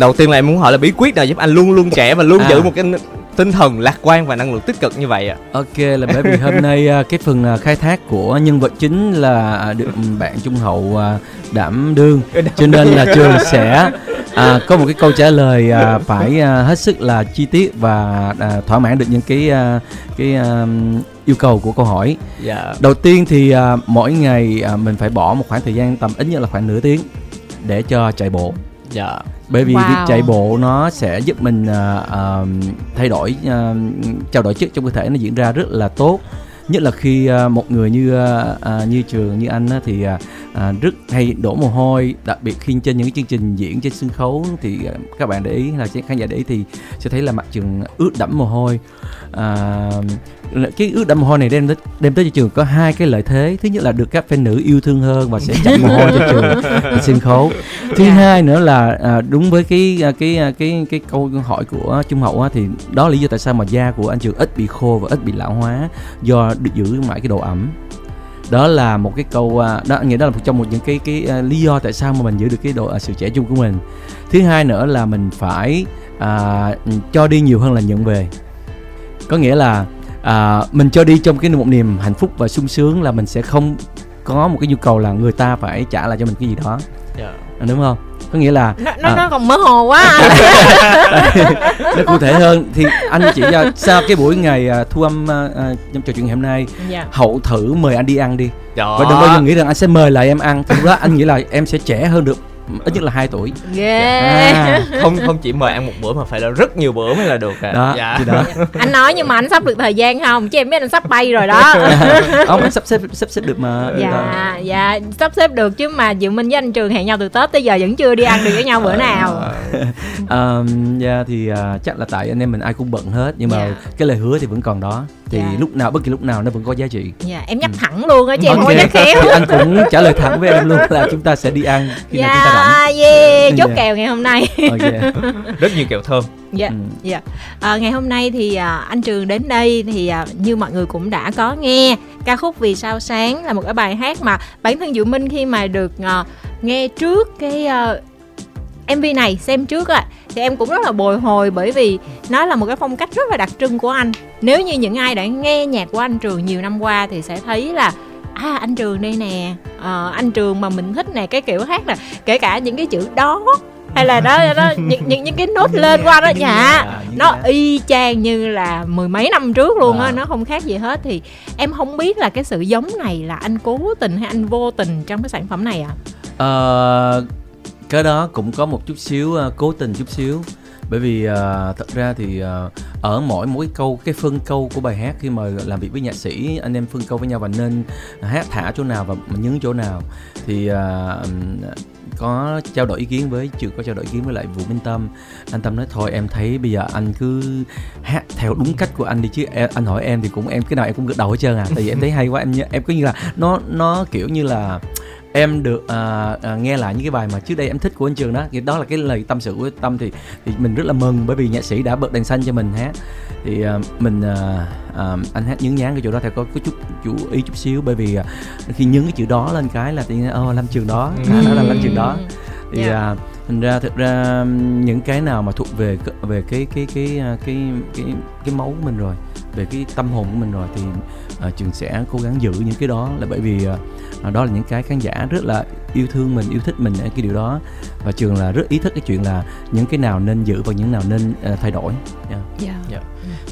đầu tiên là em muốn hỏi là bí quyết nào giúp anh luôn luôn trẻ và luôn À. giữ một cái tinh thần lạc quan và năng lượng tích cực như vậy ạ Ok là bởi vì hôm nay à, cái phần à, khai thác của nhân vật chính là à, được bạn Trung Hậu à, đảm đương cho nên là trường sẽ à, có một cái câu trả lời à, phải à, hết sức là chi tiết và à, thỏa mãn được những cái à, cái à, yêu cầu của câu hỏi. dạ Đầu tiên thì à, mỗi ngày à, mình phải bỏ một khoảng thời gian tầm ít nhất là khoảng nửa tiếng để cho chạy bộ. dạ bởi vì Wow. việc chạy bộ nó sẽ giúp mình à, à, thay đổi à, trao đổi chất trong cơ thể nó diễn ra rất là tốt. Nhất là khi à, một người như à, à, như trường như anh á, thì à, rất hay đổ mồ hôi. Đặc biệt khi trên những cái chương trình diễn trên sân khấu thì à, các bạn để ý là khán giả để ý thì sẽ thấy là mặt trường ướt đẫm mồ hôi. À, cái ướt mồ hôi này đem tới đem tới cho trường có hai cái lợi thế. Thứ nhất là được các fan nữ yêu thương hơn và sẽ chảy mồ hôi cho trường. Sân khấu. Thứ Dạ. hai nữa là à, đúng với cái à, cái à, cái cái câu hỏi của trung hậu á, thì đó là lý do tại sao mà da của anh trường ít bị khô và ít bị lão hóa do được giữ mãi cái độ ẩm. Đó là một cái câu à, đó anh nghĩ đó là một trong một những cái cái à, lý do tại sao mà mình giữ được cái độ à, sự trẻ trung của mình. Thứ hai nữa là mình phải à, cho đi nhiều hơn là nhận về. Có nghĩa là à, mình cho đi trong cái một niềm hạnh phúc và sung sướng là mình sẽ không có một cái nhu cầu là người ta phải trả lại cho mình cái gì đó. Dạ. À, đúng không? Có nghĩa là nó nó, à, nó còn mơ hồ quá nó cụ thể hơn thì anh chỉ cho sau cái buổi ngày à, thu âm à, à, trong trò chuyện ngày hôm nay dạ. hậu thử mời anh đi ăn đi. Trời và đừng bao giờ nghĩ rằng anh sẽ mời lại em ăn. Thì lúc đó anh nghĩ là em sẽ trẻ hơn được ít nhất là 2 tuổi. Ghê à, không không chỉ mời ăn một bữa mà phải là rất nhiều bữa mới là được à. đó dạ. thì đó. Anh nói nhưng mà anh sắp được thời gian không? Chứ em biết anh sắp bay rồi đó. Ông anh sắp xếp sắp xếp được mà. Dạ dạ. sắp xếp được chứ mà Diệu Minh với anh Trường hẹn nhau từ Tết tới giờ vẫn chưa đi ăn được với nhau bữa nào. Ờ, dạ thì à, chắc là tại anh em mình ai cũng bận hết nhưng mà Dạ. cái lời hứa thì vẫn còn đó thì Dạ. lúc nào bất kỳ lúc nào nó vẫn có giá trị. Dạ em nhắc thẳng luôn á chứ em không nhắc khéo thì anh cũng trả lời thẳng với em luôn là chúng ta sẽ đi ăn khi nào chúng ta rảnh. dạ yeah chốt Dạ. kèo ngày hôm nay. Ok. Rất nhiều kẹo thơm. Dạ Ừ. dạ. À, ngày hôm nay thì à, anh Trường đến đây thì à, như mọi người cũng đã có nghe ca khúc vì sao sáng là một cái bài hát mà bản thân Diệu Minh khi mà được à, nghe trước cái à, MV này xem trước á thì em cũng rất là bồi hồi bởi vì nó là một cái phong cách rất là đặc trưng của anh. Nếu như những ai đã nghe nhạc của anh Trường nhiều năm qua thì sẽ thấy là à anh Trường đây nè Ờ, anh Trường mà mình thích nè cái kiểu hát nè kể cả những cái chữ đó hay là đó đó những những những cái nốt lên qua đó dạ À, nó y chang như là mười mấy năm trước luôn á Wow. nó không khác gì hết. Thì em không biết là cái sự giống này là anh cố tình hay anh vô tình trong cái sản phẩm này à Ờ, cái đó cũng có một chút xíu uh, cố tình chút xíu. Bởi vì uh, thật ra thì uh, ở mỗi mỗi câu cái phân câu của bài hát khi mà làm việc với nhạc sĩ anh em phân câu với nhau và nên hát thả chỗ nào và nhấn chỗ nào thì uh, có trao đổi ý kiến với chưa có trao đổi ý kiến với lại vũ minh tâm. Anh tâm nói thôi em thấy bây giờ anh cứ hát theo đúng cách của anh đi chứ em, anh hỏi em thì cũng em cái nào em cũng gật đầu hết trơn à tại vì em thấy hay quá em em cứ như là nó nó kiểu như là em được à, à, nghe lại những cái bài mà trước đây em thích của anh trường đó. Thì đó là cái lời tâm sự của tâm thì thì mình rất là mừng bởi vì nhạc sĩ đã bật đèn xanh cho mình hát. Thì à, mình à, à, anh hát nhấn nhán cái chỗ đó theo có có chút chú ý chút xíu bởi vì à, khi nhấn cái chữ đó lên cái là nhiên ô lâm trường đó à, đó là lâm trường đó. Thì Dạ. à, thành ra thực ra những cái nào mà thuộc về về cái cái cái à, cái cái cái máu của mình rồi về cái tâm hồn của mình rồi thì à, trường sẽ cố gắng giữ những cái đó là bởi vì à, à, đó là những cái khán giả rất là yêu thương mình yêu thích mình ở cái điều đó và trường là rất ý thức cái chuyện là những cái nào nên giữ và những nào nên à, thay đổi yeah. dạ Dạ.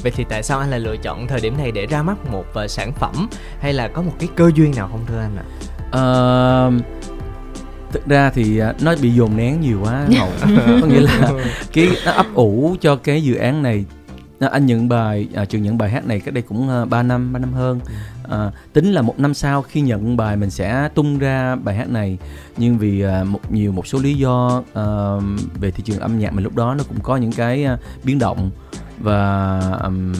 Vậy thì tại sao anh lại lựa chọn thời điểm này để ra mắt một ờ, sản phẩm hay là có một cái cơ duyên nào không thưa anh ạ? Ờ, thực ra thì à, nó bị dồn nén nhiều quá hậu có nghĩa là cái nó ấp ủ cho cái dự án này à, anh nhận bài à, trường nhận bài hát này cách đây cũng uh, 3 năm 3 năm hơn. À, tính là một năm sau khi nhận bài mình sẽ tung ra bài hát này. Nhưng vì à, một nhiều một số lý do à, về thị trường âm nhạc mình lúc đó nó cũng có những cái à, biến động và um,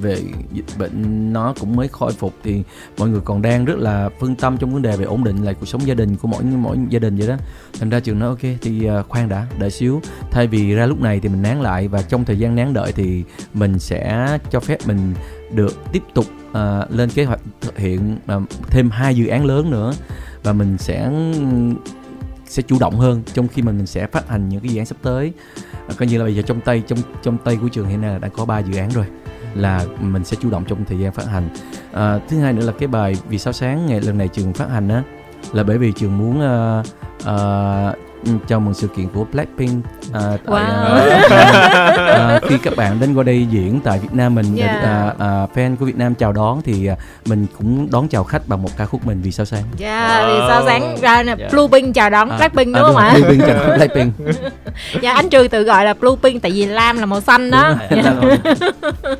về dịch bệnh nó cũng mới khôi phục thì mọi người còn đang rất là phân tâm trong vấn đề về ổn định lại cuộc sống gia đình của mỗi mỗi gia đình vậy đó. Thành ra trường nói ok thì à, khoan đã đợi xíu. Thay vì ra lúc này thì mình nán lại và trong thời gian nán đợi thì mình sẽ cho phép mình được tiếp tục uh, lên kế hoạch thực hiện uh, thêm hai dự án lớn nữa. Và mình sẽ sẽ chủ động hơn trong khi mình mình sẽ phát hành những cái dự án sắp tới. À, coi như là bây giờ trong tay trong trong tay của trường hiện nay là đã có 3 dự án rồi là mình sẽ chủ động trong thời gian phát hành. À, thứ hai nữa là cái bài vì sao sáng ngày lần này trường phát hành á là bởi vì trường muốn uh, uh, chào mừng sự kiện của Blackpink à, tại Wow. à, à, khi các bạn đến qua đây diễn tại Việt Nam mình Yeah. à, à, fan của Việt Nam chào đón thì à, mình cũng đón chào khách bằng một ca khúc mình vì sao sáng Dạ, vì sao sáng ra nè Dạ. Bluepink chào đón Blackpink đúng à, không ạ? rồi, Blackpink chào đón Blackpink Dạ anh Trừ tự gọi là Bluepink tại vì lam là màu xanh đó. Đúng rồi.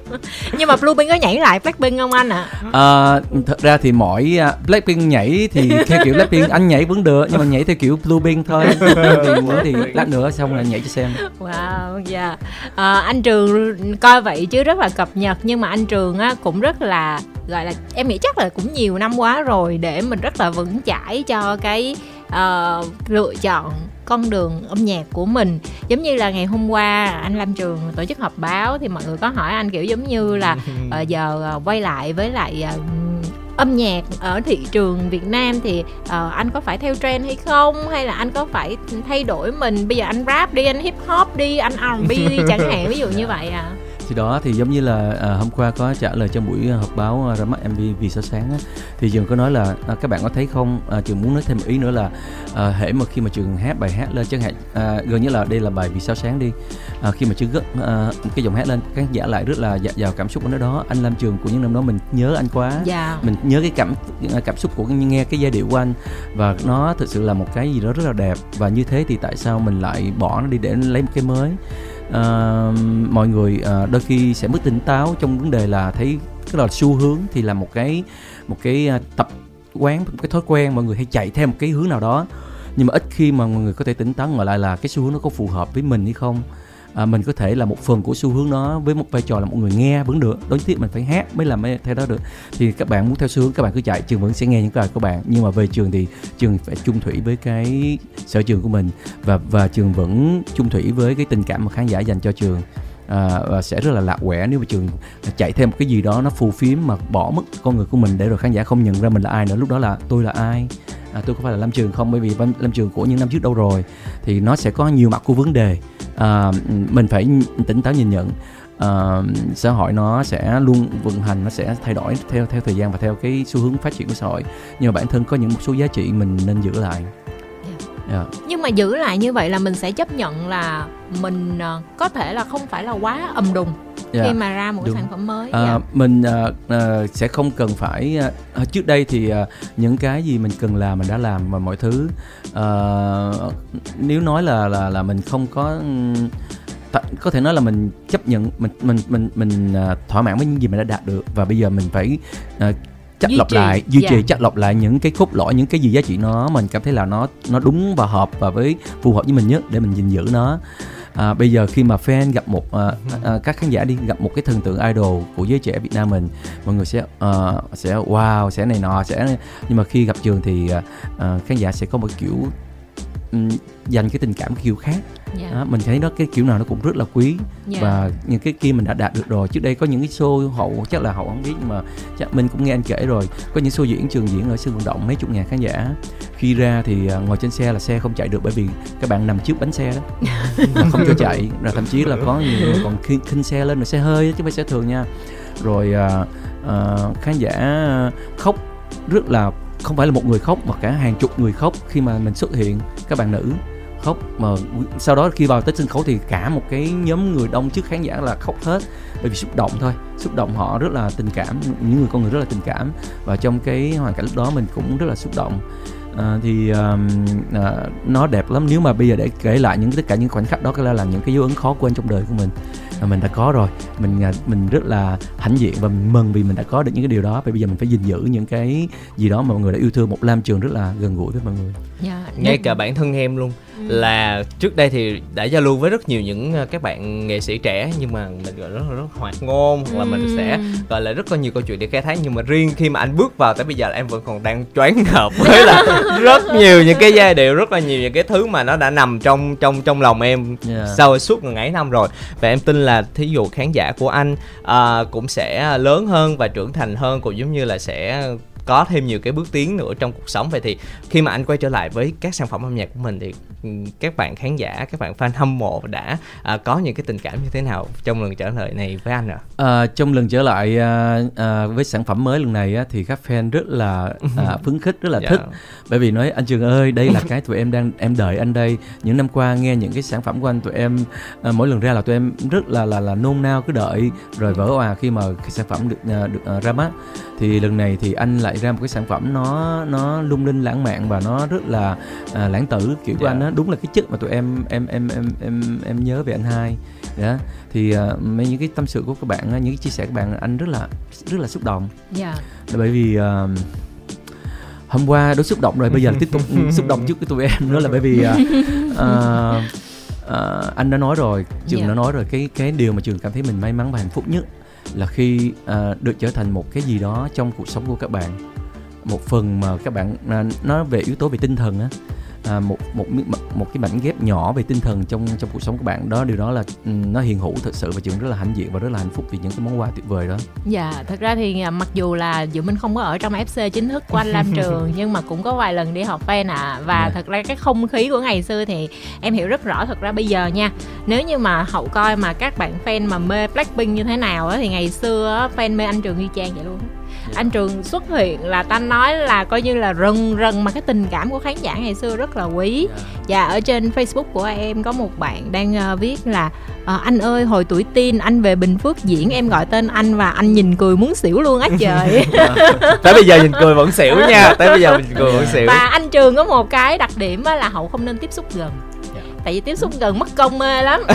Nhưng mà Bluepink có nhảy lại Blackpink không anh ạ? À, thật ra thì mỗi à, Blackpink nhảy thì theo kiểu Blackpink anh nhảy vẫn được nhưng mà nhảy theo kiểu Bluepink thôi muốn thì lát nữa xong là nhảy cho xem. Wow, dạ. Ờ, anh Trường coi vậy chứ rất là cập nhật nhưng mà anh Trường á cũng rất là gọi là em nghĩ chắc là cũng nhiều năm quá rồi để mình rất là vững chãi cho cái ờ, lựa chọn con đường âm nhạc của mình. Giống như là ngày hôm qua anh Lam Trường tổ chức họp báo thì mọi người có hỏi anh kiểu giống như là ờ, giờ ờ, quay lại với lại ờ, âm nhạc ở thị trường Việt Nam thì ờ, anh có phải theo trend hay không? Hay là anh có phải thay đổi mình? Bây giờ anh rap đi anh hip hop đi anh R&B đi chẳng hạn ví dụ như vậy à thì đó thì giống như là à, hôm qua có trả lời trong buổi họp báo à, ra mắt MV vì sao sáng á, thì trường có nói là à, các bạn có thấy không? À, trường muốn nói thêm một ý nữa là à, hễ mà khi mà trường hát bài hát lên chẳng hạn à, gần như là đây là bài vì sao sáng đi à, khi mà trường gất à, cái giọng hát lên khán giả lại rất là dạ- giàu cảm xúc ở nơi đó. Anh Lam Trường của những năm đó mình nhớ anh quá. Dạ. Mình nhớ cái cảm cảm xúc của nghe cái giai điệu của anh và nó thực sự là một cái gì đó rất là đẹp. Và như thế thì tại sao mình lại bỏ nó đi để lấy một cái mới Ờ, mọi người uh, đôi khi sẽ mất tỉnh táo trong vấn đề là thấy cái là xu hướng thì là một cái một cái ờ, tập quán một cái thói quen mọi người hay chạy theo một cái hướng nào đó. Nhưng mà ít khi mà mọi người có thể tỉnh táo ngồi lại là cái xu hướng nó có phù hợp với mình hay không à, mình có thể là một phần của xu hướng đó với một vai trò là một người nghe vẫn được đối tiếp mình phải hát mới làm mới theo đó được. Thì các bạn muốn theo xu hướng các bạn cứ chạy trường vẫn sẽ nghe những cái của bạn. Nhưng mà về trường thì trường phải chung thủy với cái sở trường của mình và và trường vẫn chung thủy với cái tình cảm mà khán giả dành cho trường. À, và sẽ rất là lạc quẻ nếu mà trường chạy thêm một cái gì đó nó phù phiếm mà bỏ mất con người của mình để rồi khán giả không nhận ra mình là ai nữa. Lúc đó là tôi là ai? À, tôi có phải là Lâm Trường không bởi vì Lâm Trường của những năm trước đâu rồi. Thì nó sẽ có nhiều mặt của vấn đề. À, mình phải tỉnh táo nhìn nhận. À, xã hội nó sẽ luôn vận hành nó sẽ thay đổi theo theo thời gian và theo cái xu hướng phát triển của xã hội. Nhưng mà bản thân có những một số giá trị mình nên giữ lại. Dạ. nhưng mà giữ lại như vậy là mình sẽ chấp nhận là mình ờ, có thể là không phải là quá ầm đùng Dạ. khi mà ra một cái Đúng. sản phẩm mới À, dạ. mình à, à, sẽ không cần phải à, trước đây thì à, những cái gì mình cần làm mình đã làm và mọi thứ à, nếu nói là là là mình không có có thể nói là mình chấp nhận mình mình mình mình thỏa mãn với những gì mình đã đạt được và bây giờ mình phải à, Duy lọc trì, lại duy trì dạ. chắc lọc lại những cái cốt lõi những cái gì giá trị nó mình cảm thấy là nó nó đúng và hợp và với phù hợp với mình nhất để mình gìn giữ nó. À, bây giờ khi mà fan gặp một à, à, các khán giả đi gặp một cái thần tượng idol của giới trẻ Việt Nam mình mọi người sẽ à, sẽ wow sẽ này nọ sẽ nhưng mà khi gặp trường thì à, à, khán giả sẽ có một kiểu dành cái tình cảm kiểu khác Dạ. đó, mình thấy nó cái kiểu nào nó cũng rất là quý. Dạ. và những cái kia mình đã đạt được rồi. Trước đây có những cái show hậu chắc là hậu không biết nhưng mà chắc mình cũng nghe anh kể rồi. Có những show diễn trường diễn ở sân vận động mấy chục ngàn khán giả. Khi ra thì à, ngồi trên xe là xe không chạy được bởi vì các bạn nằm trước bánh xe đó. Và không cho chạy. Rồi thậm chí là có nhiều người còn khinh, khinh xe lên rồi xe hơi chứ không phải xe thường nha. Rồi à, à, khán giả khóc rất là không phải là một người khóc mà cả hàng chục người khóc khi mà mình xuất hiện các bạn nữ khóc. Mà sau đó khi vào tới sân khấu thì cả một cái nhóm người đông trước khán giả là khóc hết. Bởi vì xúc động thôi. Xúc động họ rất là tình cảm những người con người rất là tình cảm. Và trong cái hoàn cảnh lúc đó mình cũng rất là xúc động. À, thì um, à, nó đẹp lắm. Nếu mà bây giờ để kể lại những tất cả những khoảnh khắc đó có lẽ là những cái dấu ấn khó quên trong đời của mình mà mình đã có rồi. Mình à, mình rất là hãnh diện và mình mừng vì mình đã có được những cái điều đó. Và bây giờ mình phải gìn giữ những cái gì đó mà mọi người đã yêu thương. Một lam trường rất là gần gũi với mọi người. Dạ. ngay cả bản thân em luôn. Là trước đây thì đã giao lưu với rất nhiều những ờ, các bạn nghệ sĩ trẻ nhưng mà mình gọi rất là rất hoạt ngôn hoặc là mình sẽ gọi là rất có nhiều câu chuyện để khai thác. Nhưng mà riêng khi mà anh bước vào tới bây giờ là em vẫn còn đang choáng ngợp với là rất nhiều những cái giai điệu rất là nhiều những cái thứ mà nó đã nằm trong trong trong lòng em Yeah. sau suốt ngần ấy năm rồi. Và em tin là thí dụ khán giả của anh uh, cũng sẽ lớn hơn và trưởng thành hơn cũng giống như là sẽ có thêm nhiều cái bước tiến nữa trong cuộc sống vậy thì khi mà anh quay trở lại với các sản phẩm âm nhạc của mình thì ừ, các bạn khán giả các bạn fan hâm mộ đã à, có những cái tình cảm như thế nào trong lần trở lại này với anh ạ à? à, trong lần trở lại à, à, với sản phẩm mới lần này á, thì các fan rất là à, phấn khích rất là yeah. Dạ. thích bởi vì nói anh trường ơi đây là cái tụi em đang em đợi anh đây những năm qua nghe những cái sản phẩm của anh tụi em à, mỗi lần ra là tụi em rất là là là nôn nao cứ đợi rồi vỡ òa khi mà cái sản phẩm được à, được uh, ra mắt thì lần này thì anh lại ra một cái sản phẩm nó nó lung linh lãng mạn và nó rất là à, lãng tử kiểu của yeah. Dạ. anh á đúng là cái chất mà tụi em em em em em em nhớ về anh hai đó thì uh, mấy những cái tâm sự của các bạn những cái chia sẻ của bạn anh rất là rất là xúc động yeah. Dạ. bởi vì uh, hôm qua đối xúc động rồi bây giờ tiếp tục xúc động trước cái tụi em nữa là bởi vì uh, uh, uh, anh đã nói rồi trường yeah. Dạ. đã nói rồi cái cái điều mà trường cảm thấy mình may mắn và hạnh phúc nhất là khi uh, được trở thành một cái gì đó trong cuộc sống của các bạn. Một phần mà các bạn à, uh, nó về yếu tố về tinh thần á à, một một một cái mảnh ghép nhỏ về tinh thần trong trong cuộc sống của bạn đó điều đó là ừ, nó hiền hữu thật sự và trường rất là hãnh diện và rất là hạnh phúc vì những cái món quà tuyệt vời đó dạ thật ra thì à, mặc dù là dự minh không có ở trong fc chính thức của anh lam trường nhưng mà cũng có vài lần đi học fan à và yeah. Dạ. thật ra cái không khí của ngày xưa thì em hiểu rất rõ thật ra bây giờ nha nếu như mà hậu coi mà các bạn fan mà mê blackpink như thế nào á thì ngày xưa fan mê anh trường y chang vậy luôn anh trường xuất hiện là ta nói là coi như là rần rần mà cái tình cảm của khán giả ngày xưa rất là quý. Và dạ, ở trên facebook của em có một bạn đang uh, viết là uh, anh ơi hồi tuổi teen anh về bình phước diễn em gọi tên anh và anh nhìn cười muốn xỉu luôn á trời. Tới bây giờ nhìn cười vẫn xỉu nha tới bây giờ mình cười vẫn xỉu. Và anh trường có một cái đặc điểm là hậu không nên tiếp xúc gần tại vì tiếp xúc gần mất công mê lắm.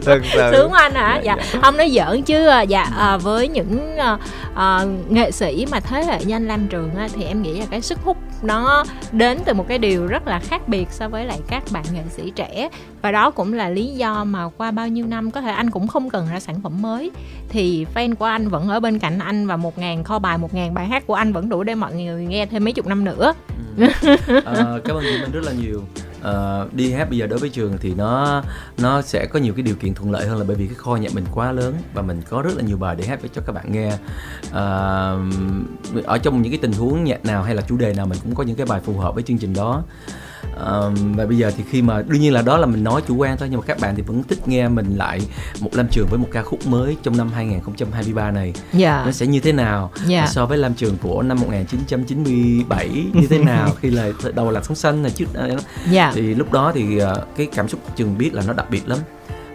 Sướng anh hả? Dạ, dạ. không nói giỡn chứ à, dạ à, với những à, à, nghệ sĩ mà thế hệ như anh Lam Trường á, thì em nghĩ là cái sức hút nó đến từ một cái điều rất là khác biệt so với lại các bạn nghệ sĩ trẻ. Và đó cũng là lý do mà qua bao nhiêu năm có thể anh cũng không cần ra sản phẩm mới. Thì fan của anh vẫn ở bên cạnh anh và một ngàn kho bài một ngàn bài hát của anh vẫn đủ để mọi người nghe thêm mấy chục năm nữa. Ừ. à, cảm ơn chị Minh rất là nhiều uh, đi hát bây giờ đối với trường thì nó nó sẽ có nhiều cái điều kiện thuận lợi hơn là bởi vì cái kho nhạc mình quá lớn và mình có rất là nhiều bài để hát cho các bạn nghe. Uh, ở trong những cái tình huống nhạc nào hay là chủ đề nào mình cũng có những cái bài phù hợp với chương trình đó và bây giờ thì khi mà đương nhiên là đó là mình nói chủ quan thôi nhưng mà các bạn thì vẫn thích nghe mình lại một Lam Trường với một ca khúc mới trong năm 2023 này yeah. Dạ. nó sẽ như thế nào yeah. Dạ. so với Lam Trường của năm 1997 như thế nào khi là đầu là sống xanh là trước yeah. Dạ. thì lúc đó thì uh, cái cảm xúc Trường biết là nó đặc biệt lắm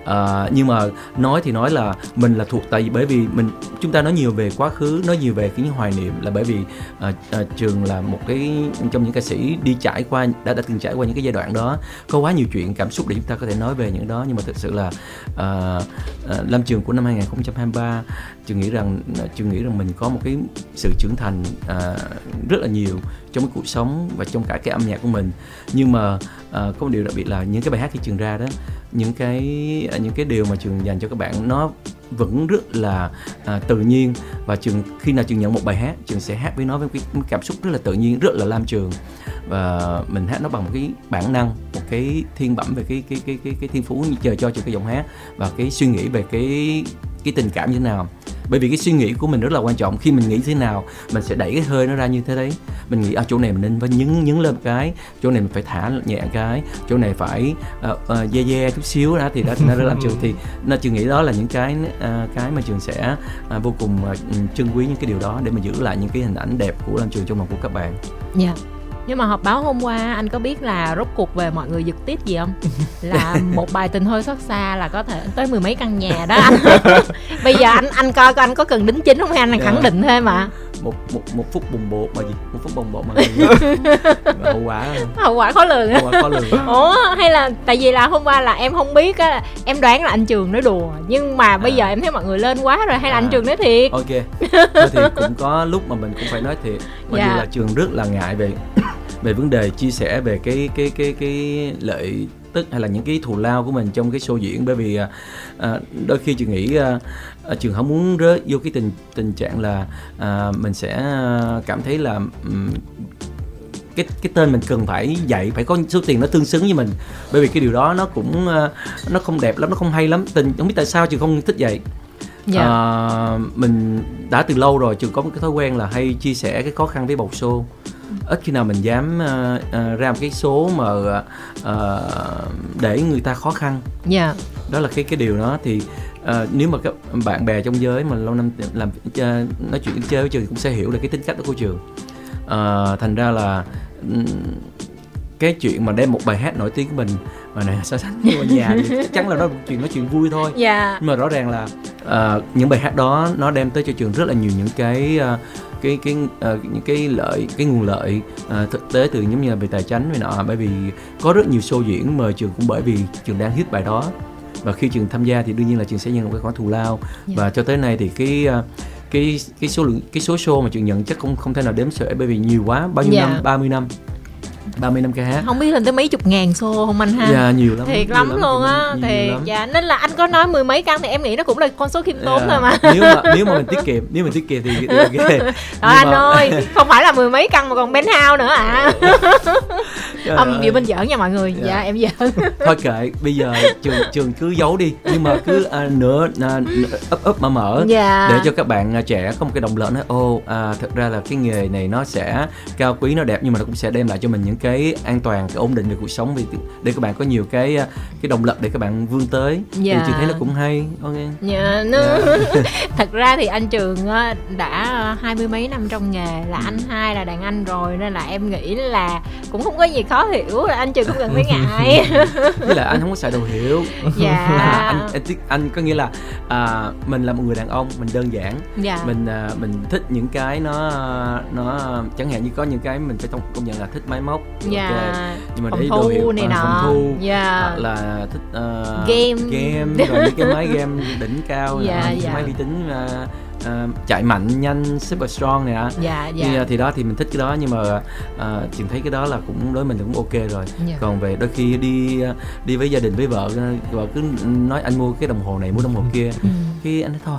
à, nhưng mà nói thì nói là mình là thuộc tại vì bởi vì mình chúng ta nói nhiều về quá khứ nói nhiều về cái hoài niệm là bởi vì à, à, trường là một cái trong những ca sĩ đi trải qua đã đã từng trải qua những cái giai đoạn đó. Có quá nhiều chuyện cảm xúc để chúng ta có thể nói về những đó nhưng mà thực sự là à, à, lâm trường của năm 2023 trường nghĩ rằng trường nghĩ rằng mình có một cái sự trưởng thành à, rất là nhiều trong cái cuộc sống và trong cả cái âm nhạc của mình. Nhưng mà à, có một điều đặc biệt là những cái bài hát khi trường ra đó những cái à, những cái điều mà trường dành cho các bạn nó vẫn rất là à, tự nhiên. Và trường khi nào trường nhận một bài hát trường sẽ hát với nó với cái cảm xúc rất là tự nhiên rất là lam trường. Và mình hát nó bằng một cái bản năng một cái thiên bẩm về cái cái cái cái, cái thiên phú chờ cho cho cái giọng hát và cái suy nghĩ về cái cái tình cảm như thế nào bởi vì cái suy nghĩ của mình rất là quan trọng khi mình nghĩ thế nào mình sẽ đẩy cái hơi nó ra như thế đấy mình nghĩ ở à, chỗ này mình nên phải nhấn nhấn lên cái chỗ này mình phải thả nhẹ cái chỗ này phải uh, uh, dê dê chút xíu đó thì đó nó làm trường thì nó trường nghĩ đó là những cái uh, cái mà trường sẽ uh, vô cùng uh, trân quý những cái điều đó để mà giữ lại những cái hình ảnh đẹp của làm trường trong lòng của các bạn. Dạ. Yeah nhưng mà họp báo hôm qua anh có biết là rốt cuộc về mọi người giật tiếp gì không là một bài tình hơi xót xa là có thể tới mười mấy căn nhà đó anh bây giờ anh anh coi coi anh có cần đính chính không hay anh yeah. khẳng định thêm mà một một một phút bùng bột mà gì một phút bùng bột mà, mà hậu quả hậu quả khó lường hậu quả khó lường ủa hay là tại vì là hôm qua là em không biết á em đoán là anh trường nói đùa nhưng mà bây à. giờ em thấy mọi người lên quá rồi hay là à. anh trường nói thiệt ok thì cũng có lúc mà mình cũng phải nói thiệt mặc yeah. dù dạ. là trường rất là ngại về về vấn đề chia sẻ về cái cái cái cái lợi tức hay là những cái thù lao của mình trong cái show diễn. Bởi vì à, đôi khi trường nghĩ à, à, trường không muốn rớt vô cái tình tình trạng là à, mình sẽ cảm thấy là um, cái cái tên mình cần phải dạy phải có số tiền nó tương xứng với mình. Bởi vì cái điều đó nó cũng nó không đẹp lắm nó không hay lắm. Tình không biết tại sao trường không thích vậy. Dạ. Ờ, mình đã từ lâu rồi trường có một cái thói quen là hay chia sẻ cái khó khăn với bầu show ít khi nào mình dám ờ, ờ, ra một cái số mà ờ, để người ta khó khăn. Dạ. Đó là cái cái điều đó thì ờ, nếu mà các bạn bè trong giới mà lâu năm làm ờ, nói chuyện chơi với trường thì cũng sẽ hiểu được cái tính cách của trường. Ờ, thành ra là cái chuyện mà đem một bài hát nổi tiếng của mình mà này so sánh với nhà thì chắc chắn là một chuyện nói chuyện vui thôi. Dạ. Nhưng mà rõ ràng là ờ, những bài hát đó nó đem tới cho trường rất là nhiều những cái ờ, cái cái ờ, những cái lợi cái nguồn lợi ờ, thực tế từ giống như là về tài chính này nọ. Bởi vì có rất nhiều show diễn mời trường cũng bởi vì trường đang hit bài đó. Và khi trường tham gia thì đương nhiên là trường sẽ nhận một cái khoản thù lao. Dạ. và cho tới nay thì cái ờ, cái cái số lượng cái số show mà trường nhận chắc không không thể nào đếm xuể bởi vì nhiều quá bao nhiêu Dạ. năm? 30 năm 30 năm ca hát. Không biết lên tới mấy chục ngàn xô không anh ha? Dạ nhiều lắm thiệt nhiều lắm luôn á thiệt. lắm. dạ nên là anh có nói mười mấy căn thì em nghĩ nó cũng là con số khiêm tốn Dạ. thôi mà. nếu mà nếu mà mình tiết kiệm nếu mình tiết kiệm thì, thì ok. Rồi anh mà- ơi không phải là mười mấy căn mà còn penthouse nữa à. Trời âm ơi. dự minh giỡn nha mọi người. Dạ. dạ em giỡn. Thôi kệ bây giờ trường trường cứ giấu đi nhưng mà cứ à, nửa à, ấp ấp mở mở dạ. để cho các bạn à, trẻ có một cái động lực nói ô à, thật ra là cái nghề này nó sẽ cao quý nó đẹp nhưng mà nó cũng sẽ đem lại cho mình những cái an toàn cái ổn định về cuộc sống. Vì để các bạn có nhiều cái à, cái động lực để các bạn vươn tới. Dạ. thì chị thấy nó cũng hay ok. Dạ, nó... thật ra thì anh Trường á, đã hai mươi mấy năm trong nghề là anh hai là đàn anh rồi nên là em nghĩ là cũng không có gì khó hiểu là anh Trường không cần phải ngại. Với lại anh không có xài đồ hiệu. Dạ. là anh anh, anh có nghĩa là à, mình là một người đàn ông mình đơn giản. Dạ. Mình à, mình thích những cái nó nó chẳng hạn như có những cái mình phải công nhận là thích máy móc dạ ok. nhưng mà phòng để đồ hiệu này à, nọ phòng thu dạ hoặc là thích ờ, Game. game rồi những cái máy game đỉnh cao nè, Dạ, những dạ. cái máy vi tính ờ, ờ, chạy mạnh nhanh super strong dạ thì, dạ ờ, thì đó thì mình thích cái đó nhưng mà uh, trường thấy cái đó là cũng đối mình cũng ok rồi Dạ. còn về đôi khi đi đi với gia đình với vợ vợ cứ nói anh mua cái đồng hồ này mua đồng hồ kia Ừ. khi anh nói thôi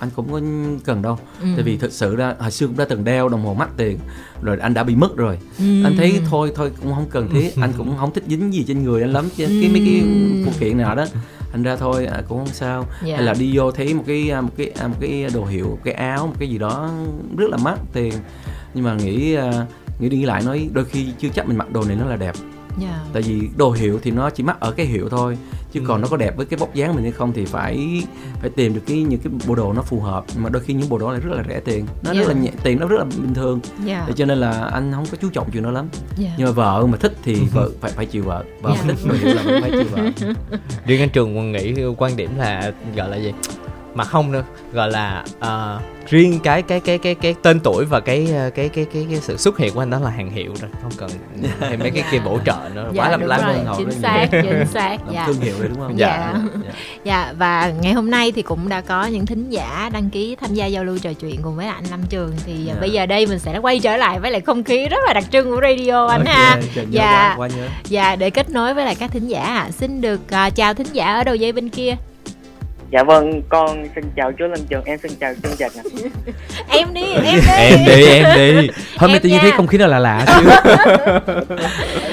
anh cũng có cần đâu. Ừ. tại vì thực sự ra hồi xưa cũng đã từng đeo đồng hồ mắc tiền rồi anh đã bị mất rồi. Ừ. anh thấy thôi thôi cũng không cần thiết. Anh cũng không thích dính gì trên người anh lắm chứ cái mấy cái Ừm. phụ kiện nào đó. Thành ra thôi à, cũng không sao. Dạ. hay là đi vô thấy một cái à, một cái à, một cái đồ hiệu một cái áo một cái gì đó rất là mắc tiền. Nhưng mà nghĩ à, nghĩ đi nghĩ lại nói đôi khi chưa chắc mình mặc đồ này nó là đẹp. Dạ. Tại vì đồ hiệu thì nó chỉ mắc ở cái hiệu thôi chứ Ừ. còn nó có đẹp với cái vóc dáng mình hay không thì phải phải tìm được cái những cái bộ đồ nó phù hợp. Mà đôi khi những bộ đồ này rất là rẻ tiền. Nó Dạ. rất là nhẹ tiền nó rất là bình thường. Thế cho nên là anh không có chú trọng chuyện đó lắm. Dạ nhưng mà vợ mà thích thì vợ phải phải chịu vợ. Vợ Dạ. thích hiệu là phải chịu vợ. Riêng anh trường còn nghĩ quan điểm là gọi là gì mà không nữa gọi là ờ, riêng cái cái cái cái cái tên tuổi và cái ờ, cái cái cái, cái sự xuất hiện của anh đó là hàng hiệu rồi không cần thêm mấy cái kia bổ trợ nữa dạ quá lắm lắm rồi chính xác chính xác làm dạ thương hiệu đấy đúng không Dạ. dạ. Dạ và ngày hôm nay thì cũng đã có những thính giả đăng ký tham gia giao lưu trò chuyện cùng với anh Lâm Trường thì Dạ. bây giờ đây mình sẽ quay trở lại với lại không khí rất là đặc trưng của radio anh Ok, ha. Dạ. quá, quá nhớ Dạ để kết nối với lại các thính giả ạ. Xin được à, chào thính giả ở đầu dây bên kia dạ vâng con xin chào chú lâm trường em xin chào chương trình ạ. Em đi em đi. Em đi em đi. Hôm nay tự nhiên thấy không khí nó lạ lạ chứ.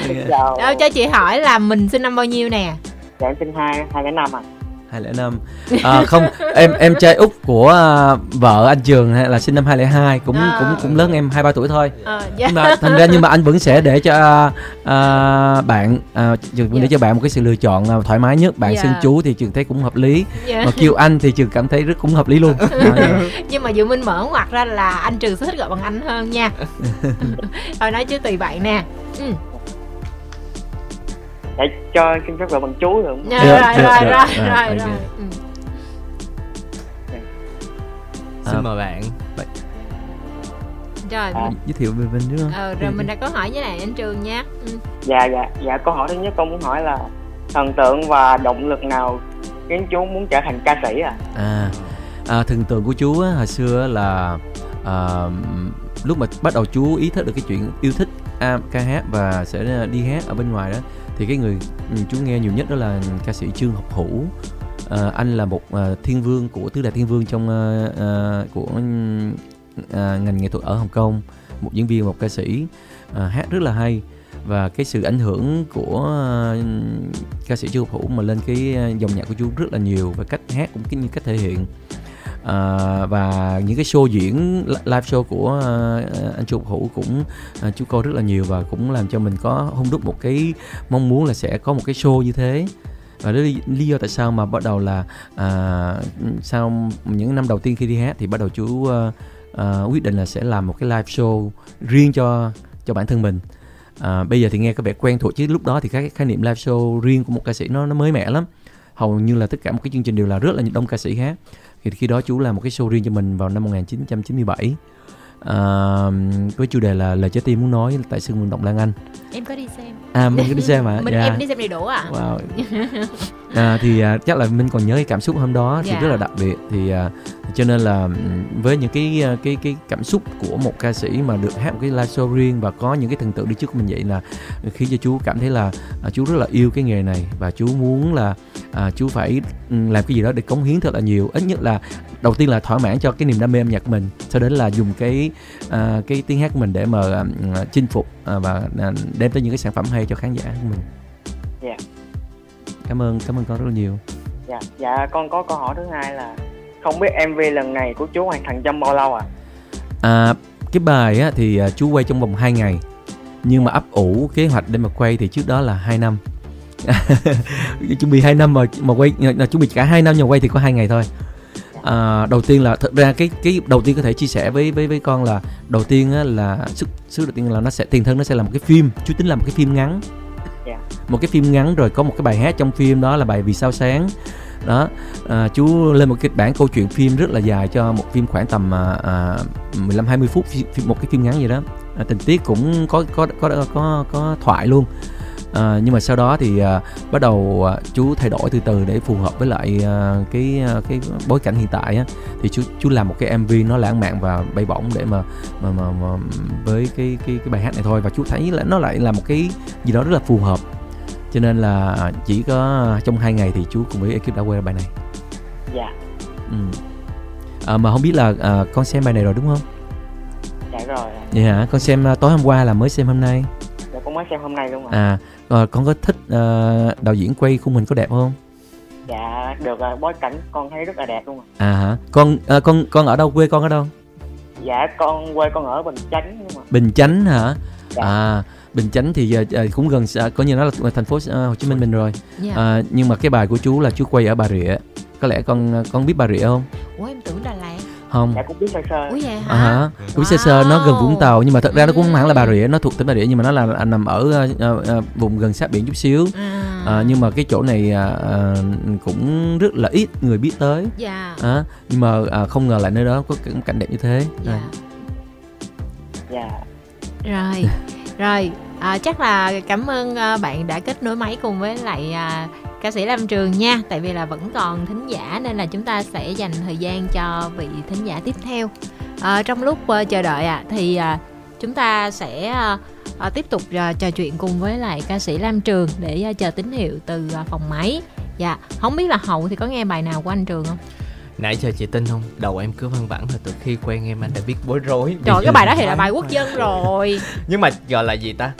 Dạ. Dạ. Đâu, cho chị hỏi là mình sinh năm bao nhiêu nè? Dạ em sinh hai hai cái năm ạ. à. 205 à, không em em trai út của uh, vợ anh Trường là sinh năm 202 cũng à. cũng cũng lớn em hai ba tuổi thôi à, yeah. nhưng mà thành ra nhưng mà anh vẫn sẽ để cho uh, uh, bạn Trường yeah. để dạ. cho bạn một cái sự lựa chọn uh, thoải mái nhất bạn dạ. yeah. xưng chú thì Trường thấy cũng hợp lý yeah. mà kêu anh thì Trường cảm thấy rất cũng hợp lý luôn à, nhưng mà Dự Minh mở ngoặt ra là anh Trường sẽ thích gọi bằng anh hơn nha thôi nói chứ tùy bạn nè ừ. Dạ cho xin phép gọi bằng chú được không? Dạ, Được, rồi, được, rồi, được. rồi, À, rồi, ok. rồi. Ừ. xin mời bạn Rồi, À. giới thiệu về mình đúng không ờ, rồi mình đặt câu hỏi với lại anh Trường nha. Ừ. Dạ dạ dạ câu hỏi thứ nhất con muốn hỏi là thần tượng và động lực nào khiến chú muốn trở thành ca sĩ à? à, à thần tượng của chú á, hồi xưa là à, lúc mà bắt đầu chú ý thức được cái chuyện yêu thích à, ca hát và sẽ đi hát ở bên ngoài đó thì cái người chú nghe nhiều nhất đó là ca sĩ Trương Học Hữu. À, anh là một à, thiên vương của tứ đại thiên vương trong à, à, của à, ngành nghệ thuật ở Hồng Kông. Một diễn viên một ca sĩ. À, hát rất là hay. Và cái sự ảnh hưởng của à, ca sĩ Trương Học Hữu mà lên cái dòng nhạc của chú rất là nhiều và cách hát cũng như cách thể hiện à, và những cái show diễn live show của uh, anh Chu Hữu cũng uh, chú coi rất là nhiều và cũng làm cho mình có hung đúc một cái mong muốn là sẽ có một cái show như thế. Và đó lý, lý do tại sao mà bắt đầu là à, sau những năm đầu tiên khi đi hát thì bắt đầu chú uh, uh, quyết định là sẽ làm một cái live show riêng cho cho bản thân mình. À, bây giờ thì nghe có vẻ quen thuộc chứ lúc đó thì các khái niệm live show riêng của một ca sĩ nó nó mới mẻ lắm. Hầu như là tất cả một cái chương trình đều là rất là đông ca sĩ hát thì khi đó chú làm một cái show riêng cho mình vào năm 1997 à, với chủ đề là lời trái tim muốn nói tại sân vận động Lan Anh. Em có đi xem. À mình có đi xem mà mình dạ. em đi xem đầy đủ à? Wow. À, thì à, chắc là mình còn nhớ cái cảm xúc hôm đó thì Dạ. rất là đặc biệt. Thì à, cho nên là ừm, với những cái à, cái cái cảm xúc của một ca sĩ mà được hát một cái live show riêng và có những cái thần tượng đi trước của mình vậy là khiến cho chú cảm thấy là à, chú rất là yêu cái nghề này và chú muốn là à, chú phải ừm, làm cái gì đó để cống hiến thật là nhiều. Ít nhất là đầu tiên là thỏa mãn cho cái niềm đam mê âm nhạc của mình sau đến là dùng cái à, cái tiếng hát của mình để mà à, chinh phục à, và à, đem tới những cái sản phẩm hay cho khán giả của mình. Dạ. cảm ơn cảm ơn con rất là nhiều. Dạ dạ con có câu hỏi thứ hai là không biết mv lần này của chú hoàn thành trong bao lâu ạ à, cái bài á, thì à, chú quay trong vòng 2 ngày. Nhưng mà ấp ủ kế hoạch để mà quay thì trước đó là 2 năm. Chuẩn bị 2 năm mà mà quay là chuẩn bị cả 2 năm nhưng mà quay thì có hai ngày thôi. À, đầu tiên là thật ra cái cái đầu tiên có thể chia sẻ với với với con là đầu tiên á, là sức sức đầu tiên là nó sẽ tiền thân nó sẽ là một cái phim chú tính làm một cái phim ngắn. Dạ. một cái phim ngắn rồi có một cái bài hát trong phim đó là bài vì sao sáng đó. À, chú lên một kịch bản câu chuyện phim rất là dài cho một phim khoảng tầm à, à 15 20 phút một cái phim ngắn gì đó. À, tình tiết cũng có có có có có, có thoại luôn. À, nhưng mà sau đó thì à, bắt đầu à, chú thay đổi từ từ để phù hợp với lại à, cái à, cái bối cảnh hiện tại á. Thì chú chú làm một cái MV nó lãng mạn và bay bổng để mà mà, mà, mà với cái cái cái bài hát này thôi. Và chú thấy là nó lại là một cái gì đó rất là phù hợp cho nên là chỉ có trong hai ngày thì chú cùng với ekip đã quay bài này. Dạ. Ừ. à, mà không biết là à, con xem bài này rồi đúng không? Dạ rồi ạ. vậy hả? Con xem à, tối hôm qua là mới xem hôm nay. Dạ con mới xem hôm nay luôn ạ. À à, con có thích à, đạo diễn quay khung hình có đẹp không? Dạ được rồi. Bối cảnh con thấy rất là đẹp luôn ạ. À hả? Con à, con con ở đâu? Quê con ở đâu? Dạ con quê con ở bình chánh nhưng mà bình chánh hả? Dạ. à bình chánh thì à, cũng gần có như nó là thành phố à, hồ chí minh mình rồi. Dạ. À, nhưng mà cái bài của chú là chú quay ở bà rịa. Có lẽ con con biết bà rịa không? Ủa em tưởng Đà Lạt. Không. Dạ cũng biết sơ sơ. Ủa vậy hả? À hả? Cũng sơ sơ nó gần Vũng Tàu nhưng mà thật ra nó cũng không hẳn là Bà Rịa, nó thuộc tỉnh Bà Rịa nhưng mà nó là nằm ở ờ, ờ, vùng gần sát biển chút xíu. à, À, nhưng mà cái chỗ này à, à, cũng rất là ít người biết tới. dạ. À, nhưng mà à, không ngờ lại nơi đó có cảnh đẹp như thế. dạ. À, dạ. Rồi. Rồi à, chắc là cảm ơn ờ, bạn đã kết nối máy cùng với lại à, ca sĩ Lam Trường nha. Tại vì là vẫn còn thính giả nên là chúng ta sẽ dành thời gian cho vị thính giả tiếp theo. À, trong lúc uh, chờ đợi à, thì à, chúng ta sẽ à, à, tiếp tục à, trò chuyện cùng với lại ca sĩ Lam Trường để à, chờ tín hiệu từ à, phòng máy. Dạ không biết là hậu thì có nghe bài nào của anh Trường không? Nãy giờ chị tin không? Đầu em cứ văng vẳng là từ khi quen em anh đã biết bối rối trời ơi, cái bài đó thì là bài quốc dân rồi. Nhưng mà gọi là gì ta?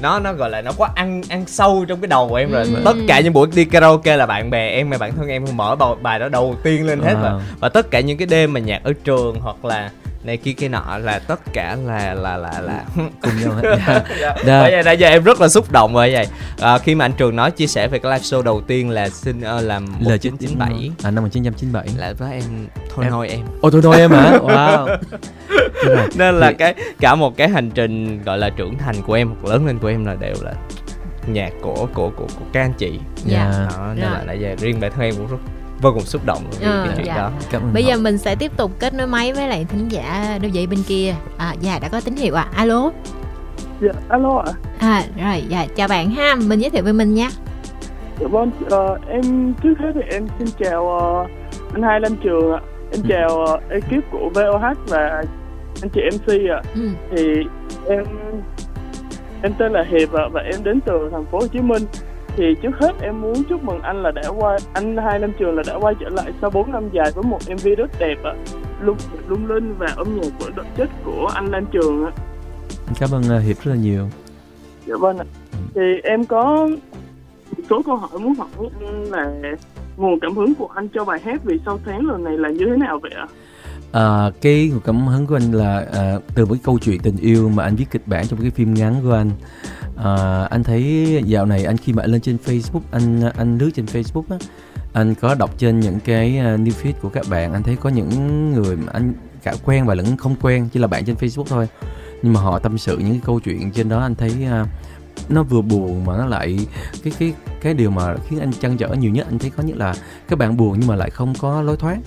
Nó nó gọi là nó có ăn ăn sâu trong cái đầu của em rồi. Ừ. tất cả những buổi đi karaoke là bạn bè em hay bản thân em mở bài, bài đó đầu tiên lên hết. À. và và tất cả những cái đêm mà nhạc ở trường hoặc là này kia kia nọ là tất cả là là là là cùng nhau hết. Dạ. Dạ. bởi vậy nãy giờ em rất là xúc động bởi vậy à, khi mà anh trường nói chia sẻ về cái live show đầu tiên là xin uh, làm Lời 1997 À năm 1997. là với em thôi Em- thôi em Ồ thôi thôi em hả? Wow. Rồi. nên là cái cả một cái hành trình gọi là trưởng thành của em lớn lên của em là đều là nhạc của của của, của các anh chị dạ đó, nên Rồi. là nãy giờ riêng bản thân em cũng rất vô cùng xúc động với Ờ, cái chuyện dạ. đó Cảm ơn Bây họ. giờ mình sẽ tiếp tục kết nối máy với lại thính giả đơn vị bên kia. À, dạ đã có tín hiệu ạ. À. Alo. Dạ, alo ạ. À rồi, dạ chào bạn ha. Mình giới thiệu về mình nha. Dạ vâng, ờ, em trước hết thì em xin chào ờ, anh Hai Lam Trường ạ. Em chào ờ, ekip của VOH và anh chị MC ạ. Ừ. Thì em em tên là Hiệp ạ và em đến từ thành phố Hồ Chí Minh. Thì trước hết em muốn chúc mừng anh là đã quay anh Hai Lam Trường là đã quay trở lại sau 4 năm dài với một MV rất đẹp ạ. Lung lung linh và âm nhạc của đậm chất của anh Lam Trường ạ. Cảm ơn ờ, Hiệp rất là nhiều. Dạ vâng ạ. Thì em có một số câu hỏi muốn hỏi anh là nguồn cảm hứng của anh cho bài hát vì sao sáng lần này là như thế nào vậy ạ? À, cái nguồn cảm hứng của anh là à, từ một cái câu chuyện tình yêu mà anh viết kịch bản trong cái phim ngắn của anh. À, anh thấy dạo này anh khi mà anh lên trên Facebook, anh anh lướt trên Facebook á, anh có đọc trên những cái ờ, new feed của các bạn, anh thấy có những người mà anh cả quen và lẫn không quen, chỉ là bạn trên Facebook thôi. Nhưng mà họ tâm sự những cái câu chuyện trên đó anh thấy uh, nó vừa buồn mà nó lại cái cái cái điều mà khiến anh chăn trở nhiều nhất anh thấy có nhất là các bạn buồn nhưng mà lại không có lối thoát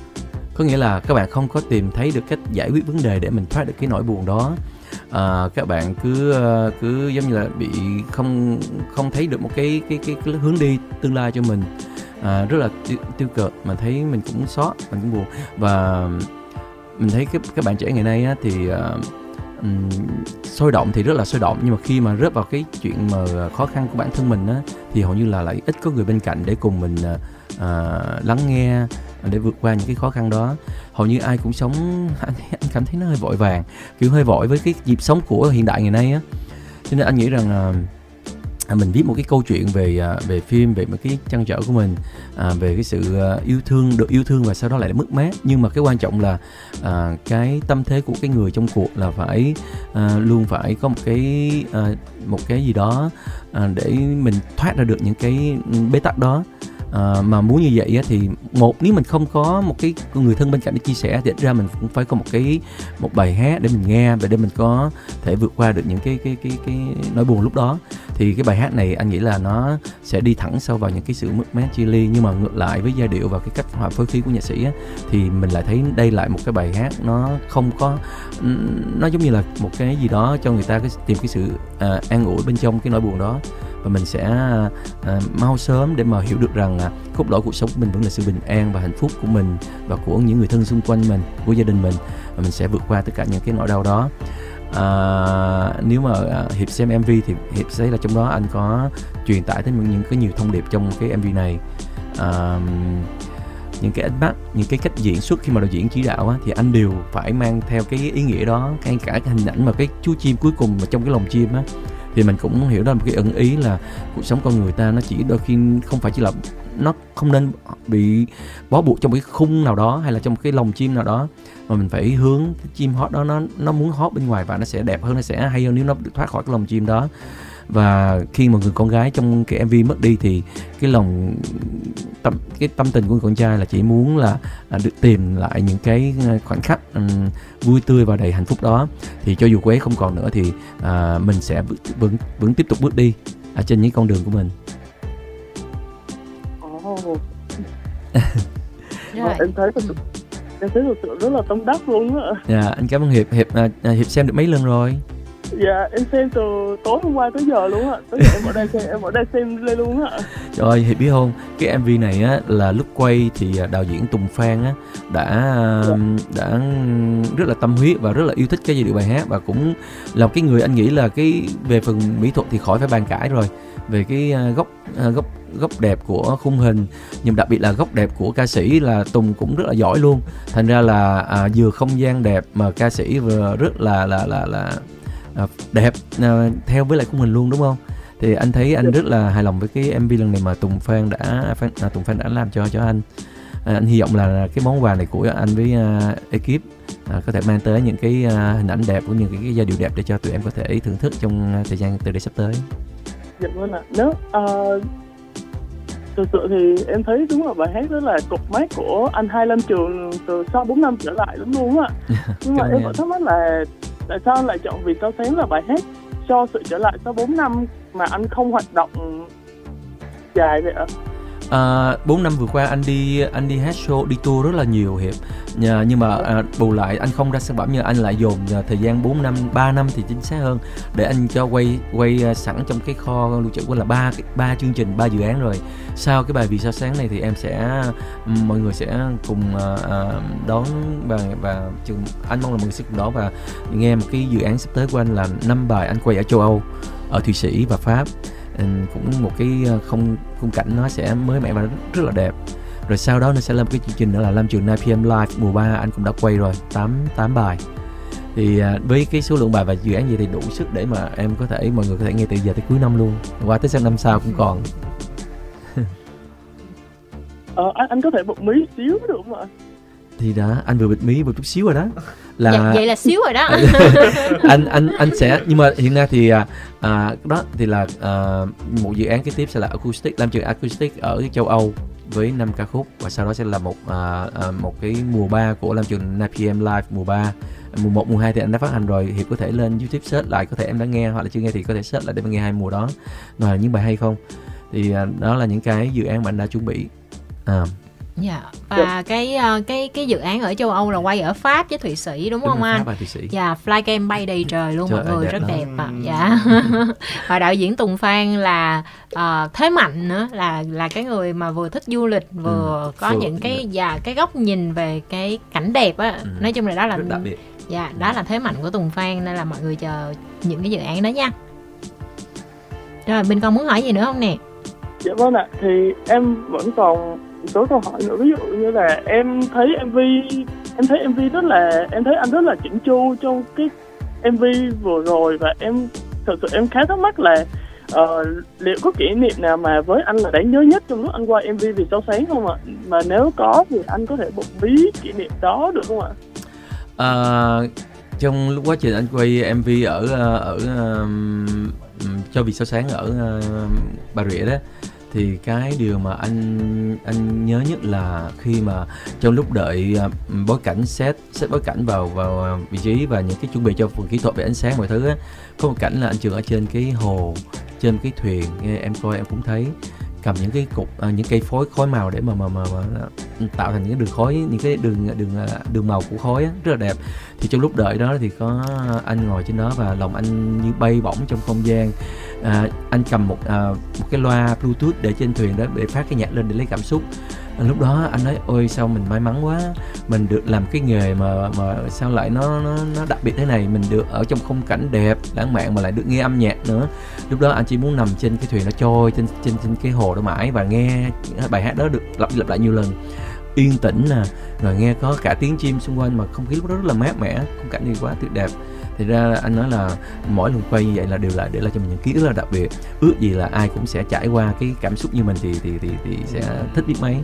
có nghĩa là các bạn không có tìm thấy được cách giải quyết vấn đề để mình thoát được cái nỗi buồn đó à, các bạn cứ ờ, cứ giống như là bị không không thấy được một cái cái cái, cái hướng đi tương lai cho mình. À, rất là tiêu, tiêu cực mà thấy mình cũng xót mình cũng buồn. Và mình thấy các các bạn trẻ ngày nay á, thì uh, um, sôi động thì rất là sôi động. Nhưng mà khi mà rớt vào cái chuyện mà khó khăn của bản thân mình á thì hầu như là lại ít có người bên cạnh để cùng mình uh, lắng nghe để vượt qua những cái khó khăn đó. Hầu như ai cũng sống anh, anh cảm thấy nó hơi vội vàng kiểu hơi vội với cái nhịp sống của hiện đại ngày nay á. Cho nên anh nghĩ rằng à, à, mình viết một cái câu chuyện về à, về phim về một cái trăn trở của mình à, về cái sự à, yêu thương được yêu thương và sau đó lại mất mát. Nhưng mà cái quan trọng là à, cái tâm thế của cái người trong cuộc là phải à, luôn phải có một cái à, một cái gì đó à, để mình thoát ra được những cái bế tắc đó à, mà muốn như vậy thì một nếu mình không có một cái người thân bên cạnh để chia sẻ thì ra mình cũng phải có một cái một bài hát để mình nghe để để mình có thể vượt qua được những cái cái cái cái nỗi buồn lúc đó. Thì cái bài hát này anh nghĩ là nó sẽ đi thẳng sâu vào những cái sự mất mát chia ly. Nhưng mà ngược lại với giai điệu và cái cách hòa phối khí của nhạc sĩ á, thì mình lại thấy đây lại một cái bài hát nó không có nó giống như là một cái gì đó cho người ta cái tìm cái sự uh, an ủi bên trong cái nỗi buồn đó và mình sẽ à, mau sớm để mà hiểu được rằng là cốt lõi cuộc sống của mình vẫn là sự bình an và hạnh phúc của mình và của những người thân xung quanh mình của gia đình mình. Và mình sẽ vượt qua tất cả những cái nỗi đau đó. À, nếu mà à, hiệp xem mv thì hiệp thấy là trong đó anh có truyền tải tới những, những cái nhiều thông điệp trong cái mv này. À, những cái ánh mắt những cái cách diễn xuất khi mà đạo diễn chỉ đạo á, thì anh đều phải mang theo cái ý nghĩa đó ngay cả cái hình ảnh mà cái chú chim cuối cùng mà trong cái lồng chim á thì mình cũng hiểu đó một cái ẩn ý là cuộc sống con người ta nó chỉ đôi khi không phải chỉ là nó không nên bị bó buộc trong một cái khung nào đó hay là trong cái lồng chim nào đó, mà mình phải hướng cái chim hót đó, nó nó muốn hót bên ngoài và nó sẽ đẹp hơn, nó sẽ hay hơn nếu nó được thoát khỏi cái lồng chim đó và khi mà người con gái trong cái MV mất đi thì cái lòng tâm cái tâm tình của người con trai là chỉ muốn là, được tìm lại những cái khoảnh khắc um, vui tươi và đầy hạnh phúc đó thì cho dù cô ấy không còn nữa thì uh, mình sẽ vẫn vẫn tiếp tục bước đi ở trên những con đường của mình. Oh. Rồi. em thấy em thấy thực sự rất là tâm đắc luôn á. Dạ, anh cảm ơn Hiệp. Hiệp uh, Hiệp xem được mấy lần rồi? Dạ em xem từ tối hôm qua tới giờ luôn á. Tới giờ em ở đây xem em ở đây xem lên luôn á. Trời ơi thì biết không cái mv này á là lúc quay thì à, đạo diễn tùng phan á đã dạ. đã rất là tâm huyết và rất là yêu thích cái giai điệu bài hát và cũng là cái người anh nghĩ là cái về phần mỹ thuật thì khỏi phải bàn cãi rồi. Về cái à, góc à, góc góc đẹp của khung hình nhưng đặc biệt là góc đẹp của ca sĩ là Tùng cũng rất là giỏi luôn. Thành ra là à, vừa không gian đẹp mà ca sĩ vừa rất là là là là đẹp. À, theo với lại của mình luôn đúng không? Thì anh thấy anh rất là hài lòng với cái mv lần này mà tùng phan đã phan, à, tùng phan đã làm cho cho anh. À, anh hy vọng là cái món quà này của anh với uh, ekip uh, có thể mang tới những cái uh, hình ảnh đẹp của những cái, cái giai điệu đẹp để cho tụi em có thể thưởng thức trong thời gian từ đây sắp tới. Dạ vâng ạ. Nếu uh, thực sự thì em thấy đúng là bài hát đó là cục mát của anh hai lâm trường từ sau 4 năm trở lại đúng luôn á. Nhưng mà em vẫn thắc mắc là tại sao anh lại chọn vì cao sáng là bài hát cho sự trở lại sau 4 năm mà anh không hoạt động dài vậy ạ? À, 4 năm vừa qua anh đi anh đi hát show đi tour rất là nhiều hiệp yeah, nhưng mà à, bù lại anh không ra sản phẩm nhưng anh lại dồn à, thời gian 4 năm 3 năm thì chính xác hơn. Để anh cho quay quay à, sẵn trong cái kho lưu trữ của là ba ba chương trình ba dự án rồi. Sau cái bài vì sao sáng này thì em sẽ mọi người sẽ cùng uh, đón và và chừng, anh mong là mọi người sẽ cùng đón và nghe một cái dự án sắp tới của anh là năm bài anh quay ở châu Âu ở Thụy Sĩ và Pháp. Cũng một cái à, không khung cảnh nó sẽ mới mẻ và rất là đẹp rồi sau đó nó sẽ là một cái chương trình nữa là Lam Trường 9 PM Live mùa 3 anh cũng đã quay rồi 8 8 bài. Thì à, với cái số lượng bài và dự án gì thì đủ sức để mà em có thể mọi người có thể nghe từ giờ tới cuối năm luôn. Qua tới sang năm sau cũng còn. Ờ, anh anh có thể bật mí xíu được không ạ? Thì đó anh vừa bịt mí một chút xíu rồi đó. Là dạ, vậy là xíu rồi đó. Anh anh anh sẽ nhưng mà hiện nay thì à, à, đó thì là à, một dự án kế tiếp sẽ là acoustic làm trường acoustic ở châu Âu với 5 ca khúc và sau đó sẽ là một à, à, một cái mùa 3 của làm trường 9pm live mùa 3 mùa 1, mùa 2 thì anh đã phát hành rồi thì có thể lên YouTube search lại có thể em đã nghe hoặc là chưa nghe thì có thể search lại để mà nghe hai mùa đó. Và những bài hay không? Thì à, đó là những cái dự án mà anh đã chuẩn bị. À, dạ và cái ờ, cái cái dự án ở châu Âu là quay ở Pháp với Thụy Sĩ đúng, không rồi, anh Pháp và Thụy Sĩ Dạ, flycam bay đầy trời luôn Trời mọi người rất đẹp đẹp ạ. lắm. Dạ. và đạo diễn Tùng Phan là ờ, thế mạnh nữa là là cái người mà vừa thích du lịch vừa Ừ, có vừa- những cái dạ cái góc nhìn về cái cảnh đẹp á. Ừ. Nói chung là đó là rất đặc biệt dạ đó là thế mạnh của Tùng Phan nên là mọi người chờ những cái dự án đó nha. Rồi bên con muốn hỏi gì nữa không nè? dạ vâng ạ thì em vẫn còn số câu hỏi nữa. Ví dụ như là em thấy mv em thấy mv rất là em thấy anh rất là chỉnh chu trong cái mv vừa rồi và em thật sự em khá thắc mắc là uh, liệu có kỷ niệm nào mà với anh là đáng nhớ nhất trong lúc anh quay mv vì sao sáng không ạ? Mà nếu có thì anh có thể bật bí kỷ niệm đó được không ạ? Uh, trong lúc quá trình anh quay MV ở ờ, ở um, cho vì sao sáng ở uh, Bà Rịa đó thì cái điều mà anh anh nhớ nhất là khi mà trong lúc đợi à, bối cảnh set set bối cảnh vào vào vị trí và những cái chuẩn bị cho phần kỹ thuật về ánh sáng mọi thứ á có một cảnh là anh trường ở trên cái hồ trên cái thuyền nghe em coi em cũng thấy cầm những cái cục à, những cây phối khói màu để mà mà mà, mà tạo thành những đường khói những cái đường đường à, đường màu của khói á, rất là đẹp. Thì trong lúc đợi đó thì có anh ngồi trên đó và lòng anh như bay bổng trong không gian. À, anh cầm một à, một cái loa bluetooth để trên thuyền đó để phát cái nhạc lên để lấy cảm xúc. À, lúc đó anh nói ôi sao mình may mắn quá. Mình được làm cái nghề mà mà sao lại nó nó nó đặc biệt thế này? Mình được ở trong khung cảnh đẹp lãng mạn mà lại được nghe âm nhạc nữa. Lúc đó anh chỉ muốn nằm trên cái thuyền nó trôi trên trên trên cái hồ đó mãi và nghe bài hát đó được lặp lặp lại nhiều lần yên tĩnh nè rồi nghe có cả tiếng chim xung quanh mà không khí lúc đó rất là mát mẻ khung cảnh gì quá tuyệt đẹp. Thì ra anh nói là mỗi lần quay như vậy là đều lại để lại cho mình những ký ức là đặc biệt. Ước gì là ai cũng sẽ trải qua cái cảm xúc như mình thì thì thì, thì sẽ thích biết mấy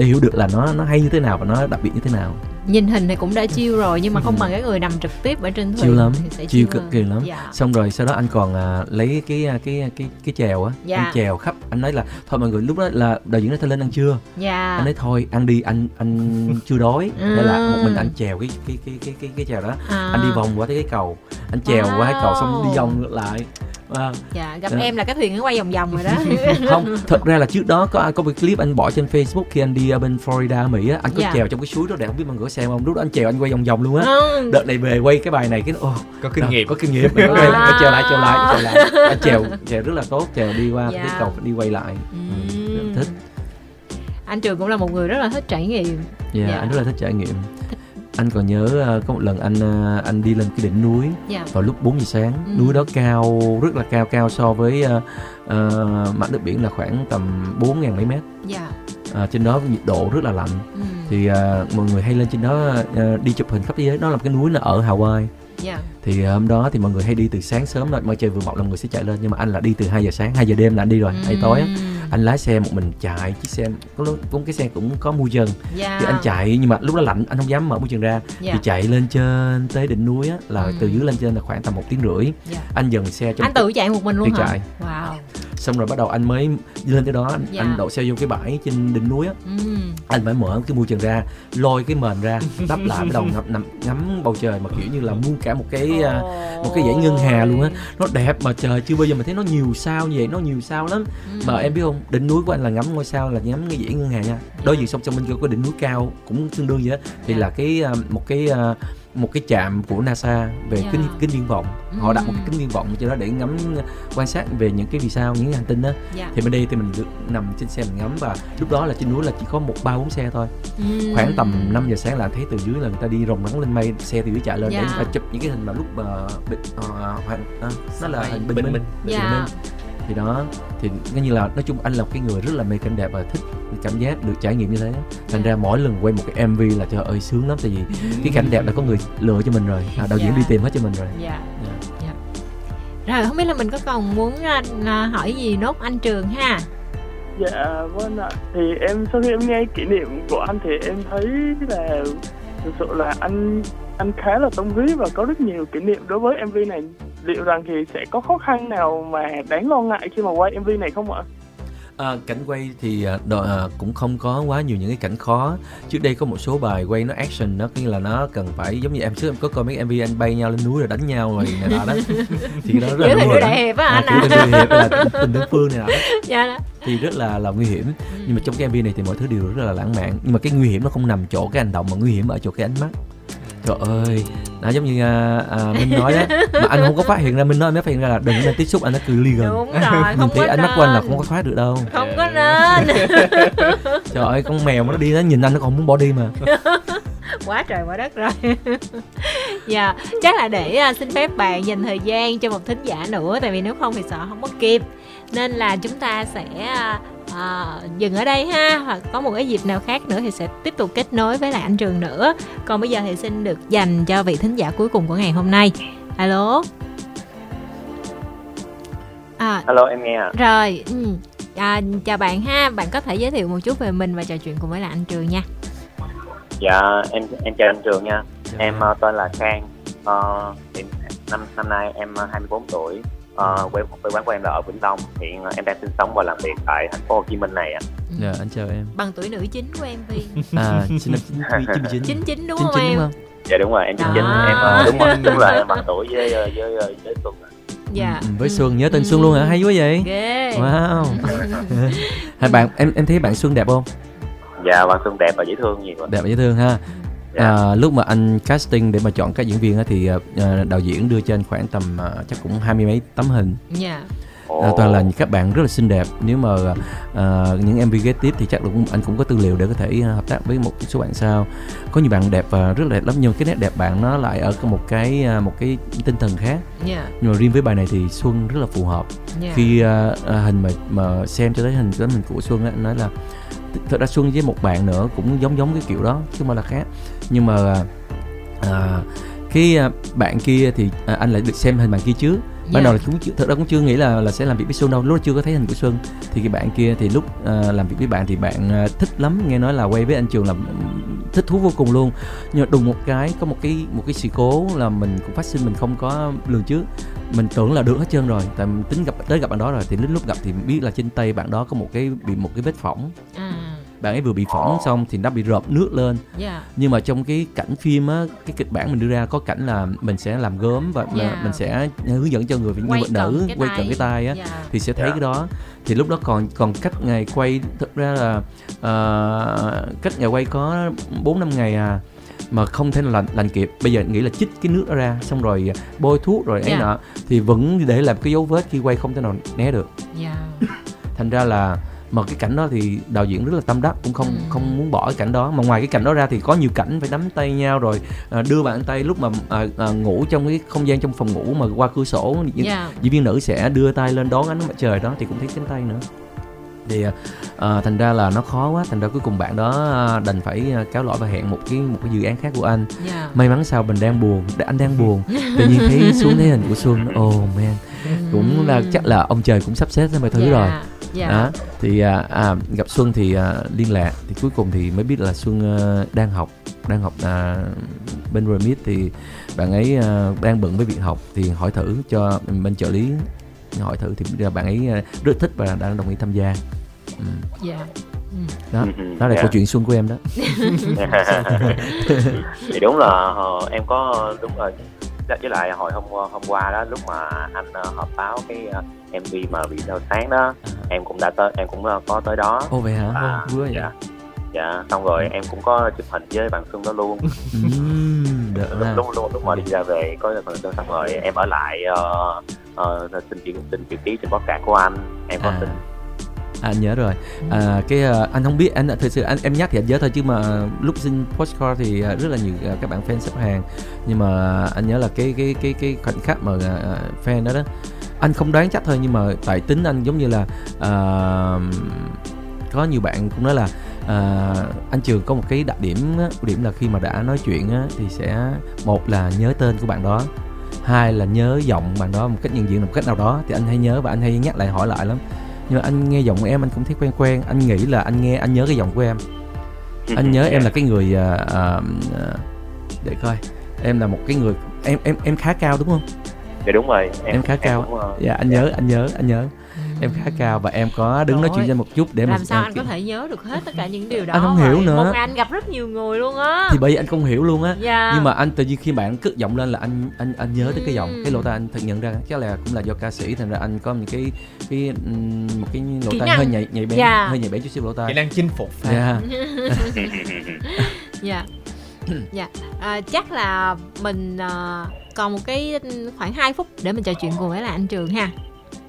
để hiểu được là nó nó hay như thế nào và nó đặc biệt như thế nào Nhìn hình thì cũng đã chiêu rồi nhưng mà không Ừ. bằng cái người nằm trực tiếp ở trên thuyền chiêu lắm chiêu chill cực kỳ lắm Dạ. xong rồi sau đó anh còn à, lấy cái à, cái cái cái chèo á Dạ. anh chèo khắp anh nói là thôi mọi người lúc đó là đạo diễn nói thôi lên ăn trưa Dạ. anh nói thôi ăn đi anh anh chưa đói Ừ. nên là một mình anh chèo cái cái cái cái cái cái chèo đó À. anh đi vòng qua tới cái cầu anh chèo qua cái cầu xong đi Wow. vòng ngược lại Wow. Dạ, gặp Dạ. em là cái thuyền nó quay vòng vòng rồi đó. không thật ra là trước đó có có một clip anh bỏ trên Facebook khi anh đi ở bên Florida Mỹ á anh có Dạ. chèo trong cái suối đó để không biết mọi người có xem không lúc đó anh chèo anh quay vòng vòng luôn á Ừ. đợt này về quay cái bài này cái ô có kinh nghiệm có kinh nghiệm mình quay lại chèo lại chèo lại chèo lại anh chèo chèo rất là tốt chèo đi qua Dạ. cái cầu đi quay lại ừ, rất thích Anh Trường cũng là một người rất là thích trải nghiệm. Dạ, Dạ. anh rất là thích trải nghiệm. Anh còn nhớ ờ, có một lần anh ờ, anh đi lên cái đỉnh núi Dạ. vào lúc 4 giờ sáng. Ừ. Núi đó cao rất là cao cao so với ờ, ờ, mặt nước biển là khoảng tầm 4 ngàn mấy mét. Dạ. Ờ, trên đó nhiệt độ rất là lạnh. Ừ. Thì ờ, mọi người hay lên trên đó ờ, đi chụp hình khắp thế giới. Đó là một cái núi nó ở Hawaii. Dạ. Thì ờ, hôm đó thì mọi người hay đi từ sáng sớm rồi, mà trời vừa mọc là mọi người sẽ chạy lên nhưng mà anh là đi từ 2 giờ sáng, 2 giờ đêm là anh đi rồi, hay tối á. Anh lái xe một mình chạy chiếc xe có lúc cũng cái xe cũng có mui trần Dạ. thì anh chạy nhưng mà lúc đó lạnh anh không dám mở môi trường ra Dạ. thì chạy lên trên tới đỉnh núi á là Ừ. từ dưới lên trên là khoảng tầm một tiếng rưỡi Dạ. anh dừng xe trong Anh tự chạy một mình luôn hả? chạy. Wow. xong rồi bắt đầu anh mới lên tới đó anh, Dạ. anh đậu xe vô cái bãi trên đỉnh núi á Ừ. anh phải mở cái mui trần ra lôi cái mền ra đắp lại bắt đầu ngắm, nằm, ngắm bầu trời mà kiểu như là muôn cả một cái à, một cái dãy ngân hà luôn á nó đẹp mà trời chưa bao giờ mình thấy nó nhiều sao như vậy nó nhiều sao lắm Ừ. mà em biết không đỉnh núi của anh là ngắm ngôi sao là ngắm cái dãy ngân hà nha đối diện song song bên kia có đỉnh núi cao cũng tương đương vậy đó thì Dạ. là cái à, một cái à, một cái trạm của NASA về Dạ. kính kính viễn vọng họ đặt một cái Ừ. kính viễn vọng cho đó để ngắm quan sát về những cái vì sao những hành tinh đó Dạ. thì bên đây thì mình được nằm trên xe mình ngắm và lúc đó là trên núi là chỉ có một ba bốn xe thôi Ừ. khoảng tầm 5 giờ sáng là thấy từ dưới là người ta đi rồng rắn lên mây xe từ dưới chạy lên để Dạ. người ta chụp những cái hình mà lúc mà bình uh, hoàng à, nó là hình bình bình minh bình Dạ. minh thì đó thì coi như là nói chung anh là một cái người rất là mê cảnh đẹp và thích cảm giác được trải nghiệm như thế thành ra mỗi lần quay một cái mv là trời ơi sướng lắm tại vì cái cảnh đẹp là có người lựa cho mình rồi à, đạo diễn Dạ. đi tìm hết cho mình rồi Dạ. Dạ. Dạ. Rồi không biết là mình có còn muốn à, hỏi gì nốt anh Trường ha? Dạ vâng ạ. Thì em sau khi em nghe kỷ niệm của anh thì em thấy là thực sự là anh anh khá là tâm huyết và có rất nhiều kỷ niệm đối với MV này. Liệu rằng thì sẽ có khó khăn nào mà đáng lo ngại khi mà quay MV này không ạ? À, cảnh quay thì à, đò, à, cũng không có quá nhiều những cái cảnh khó trước đây có một số bài quay nó action nó như là nó cần phải giống như em trước em có coi mấy mv anh bay nhau lên núi rồi đánh nhau rồi này nọ đó thì cái đó rất là nguy hiểm. á anh à, kiểu à. tình yêu hiệp là tình đơn phương này nọ đó. dạ đó. thì rất là là nguy hiểm nhưng mà trong cái mv này thì mọi thứ đều rất là lãng mạn nhưng mà cái nguy hiểm nó không nằm chỗ cái hành động mà nguy hiểm ở chỗ cái ánh mắt trời ơi nó giống như à, à, minh nói đó mà anh không có phát hiện ra minh nói mới phát hiện ra là đừng nên tiếp xúc anh nó cứ ly gần. Đúng rồi mình không thấy có ánh mắt của anh là không có thoát được đâu. Không có nên. Trời ơi con mèo mà nó đi nó nhìn anh nó còn muốn bỏ đi mà. Quá trời quá đất rồi. Dạ chắc là để à, xin phép bạn dành thời gian cho một thính giả nữa tại vì nếu không thì sợ không có kịp. Nên là chúng ta sẽ à, à, dừng ở đây ha hoặc có một cái dịp nào khác nữa thì sẽ tiếp tục kết nối với lại anh trường nữa còn bây giờ thì xin được dành cho vị thính giả cuối cùng của ngày hôm nay alo à Alo em nghe à. rồi ừ. à, chào bạn ha bạn có thể giới thiệu một chút về mình và trò chuyện cùng với lại anh trường nha Dạ em em chào anh Trường nha. Em ờ, tên là Khang. Ờ, hiện năm năm nay em ờ, 24 tuổi. Ờ, quê quê quán của em là ở Vĩnh Long. Hiện ờ, em đang sinh sống và làm việc tại thành phố Hồ Chí Minh này ạ. dạ anh chào em bằng tuổi nữ chính của MV à sinh năm chín chín chín chín chín đúng chín không chín em đúng không Dạ đúng rồi, em chính Đó. chính em ờ, đúng rồi, đúng là em bằng tuổi với ờ, với với, với ạ. dạ Ừ, với Ừ. Xuân nhớ tên Ừ. Xuân luôn hả hay quá vậy ghê wow hai bạn em em thấy bạn Xuân đẹp không Dạ bằng Xuân đẹp và dễ thương nhiều. ạ. đẹp và dễ thương ha Dạ. à, lúc mà anh casting để mà chọn các diễn viên á, thì à, đạo diễn đưa cho anh khoảng tầm à, chắc cũng hai mươi mấy tấm hình. Dạ. Ồ. à, toàn là các bạn rất là xinh đẹp. Nếu mà à, những MV ghép tiếp thì chắc là cũng anh cũng có tư liệu để có thể à, hợp tác với một số bạn sau. Có nhiều bạn đẹp và rất là đẹp lắm nhưng cái nét đẹp bạn nó lại ở một cái à, một cái tinh thần khác. Dạ. Nhưng mà riêng với bài này thì Xuân rất là phù hợp. Dạ. Khi à, à, hình mà mà xem cho thấy hình cái hình của Xuân á anh nói là thật ra Xuân với một bạn nữa cũng giống giống cái kiểu đó chứ mà là khác. Nhưng mà à, cái à, bạn kia thì à, anh lại được xem hình bạn kia trước ban Dạ. đầu là cũng chưa, thật ra cũng chưa nghĩ là là sẽ làm việc với Xuân đâu. Lúc đó chưa có thấy hình của Xuân. Thì cái bạn kia thì lúc à, làm việc với bạn thì bạn à, thích lắm. Nghe nói là quay với anh Trường là ừm, thích thú vô cùng luôn. Nhưng mà đùng một cái có một cái một cái sự cố là mình cũng phát sinh mình không có lường trước. Mình tưởng là được hết trơn rồi. Tại mình tính gặp tới gặp bạn đó rồi. Thì đến lúc gặp thì biết là trên tay bạn đó có một cái bị một cái vết phỏng. À bạn ấy vừa bị phỏng xong thì nó bị rợp nước lên. Dạ. Nhưng mà trong cái cảnh phim á cái kịch bản mình đưa ra có cảnh là mình sẽ làm gớm và Dạ. mình sẽ hướng dẫn cho người nhân Quay vật nữ quay cận cái tay á dạ. thì sẽ thấy Dạ. cái đó. Thì lúc đó còn còn cách ngày quay thực ra là ờ, cách ngày quay có 4 năm ngày à mà không thể nào lành, lành kịp. Bây giờ nghĩ là chích cái nước đó ra xong rồi bôi thuốc rồi ấy Dạ. nọ thì vẫn để làm cái dấu vết khi quay không thể nào né được. Dạ. Thành ra là mà cái cảnh đó thì đạo diễn rất là tâm đắc cũng không Ừ. không muốn bỏ cái cảnh đó. Mà ngoài cái cảnh đó ra thì có nhiều cảnh phải nắm tay nhau rồi à, đưa bàn tay lúc mà à, à, ngủ trong cái không gian trong phòng ngủ mà qua cửa sổ. Những dạ. diễn viên nữ sẽ đưa tay lên đón ánh mặt trời đó thì cũng thấy cánh tay nữa. Thì à, thành ra là nó khó quá thành ra cuối cùng bạn đó đành phải à, cáo lỗi và hẹn một cái một cái dự án khác của anh. Dạ. May mắn sao mình đang buồn anh đang buồn. Tự nhiên thấy xuống thấy hình của xuân oh man cũng là chắc là ông trời cũng sắp xếp ra mọi thứ dạ. rồi dạ đó thì à, à, gặp Xuân thì à, liên lạc thì cuối cùng thì mới biết là Xuân à, đang học đang học à, bên Remit thì bạn ấy à, đang bận với việc học thì hỏi thử cho bên trợ lý hỏi thử thì là bạn ấy à, rất thích và đang đồng ý tham gia ừ. dạ Ừ. đó đó là dạ. câu chuyện Xuân của em đó thì đúng là ờ, em có đúng rồi Dạ, với lại hồi hôm hôm qua đó lúc mà anh ờ, họp báo cái ờ, MV mà bị sao sáng đó em cũng đã tới em cũng ờ, có tới đó. Ô vậy hả? À, quá vậy. dạ. Dạ xong rồi em cũng có chụp hình với bạn Xuân đó luôn. Được lúc lúc lúc, lúc mà đi ra về có phần Xuân xong rồi em ở lại ờ, ờ, xin chữ xin chữ ký trên podcast của anh. Em có À. xin À, anh nhớ rồi. À, cái à, anh không biết anh thật sự anh em nhắc thì anh nhớ thôi chứ mà lúc xin postcard thì à, rất là nhiều à, các bạn fan xếp hàng. Nhưng mà anh nhớ là cái cái cái cái khoảnh khắc mà fan đó đó anh không đoán chắc thôi nhưng mà tại tính anh giống như là uh, có nhiều bạn cũng nói là à, anh trường có một cái đặc điểm điểm là khi mà đã nói chuyện á, thì sẽ một là nhớ tên của bạn đó hai là nhớ giọng bạn đó một cách nhận diện một cách nào đó. Thì anh hay nhớ và anh hay nhắc lại hỏi lại lắm nhưng mà anh nghe giọng của em anh cũng thấy quen quen. Anh nghĩ là anh nghe anh nhớ cái giọng của em. Anh nhớ em là cái người à, à, à, để coi. Em là một cái người em em em khá cao đúng không? Dạ đúng rồi. Em khá cao. cũng, ờ, dạ anh nhớ anh nhớ anh nhớ em khá cao và em có đứng nói Trời chuyện với anh một chút để mà làm sao à, anh có thể nhớ được hết tất cả những điều đó Anh không hiểu nữa. một anh gặp rất nhiều người luôn á. Thì bởi vì anh không hiểu luôn á. Dạ. Nhưng mà anh tự nhiên khi bạn cất giọng lên là anh anh anh nhớ tới cái giọng. Cái lỗ tai anh thật nhận ra. Chắc là cũng là do ca sĩ thành ra anh có những cái cái một cái lỗ Kỹ tai hơi nhạy nhạy bén Dạ. hơi nhạy bén chút xíu lỗ kỹ tai năng chinh phục dạ. dạ. Dạ. À, chắc là mình à, còn một cái khoảng 2 phút để mình trò chuyện cùng với lại anh trường ha.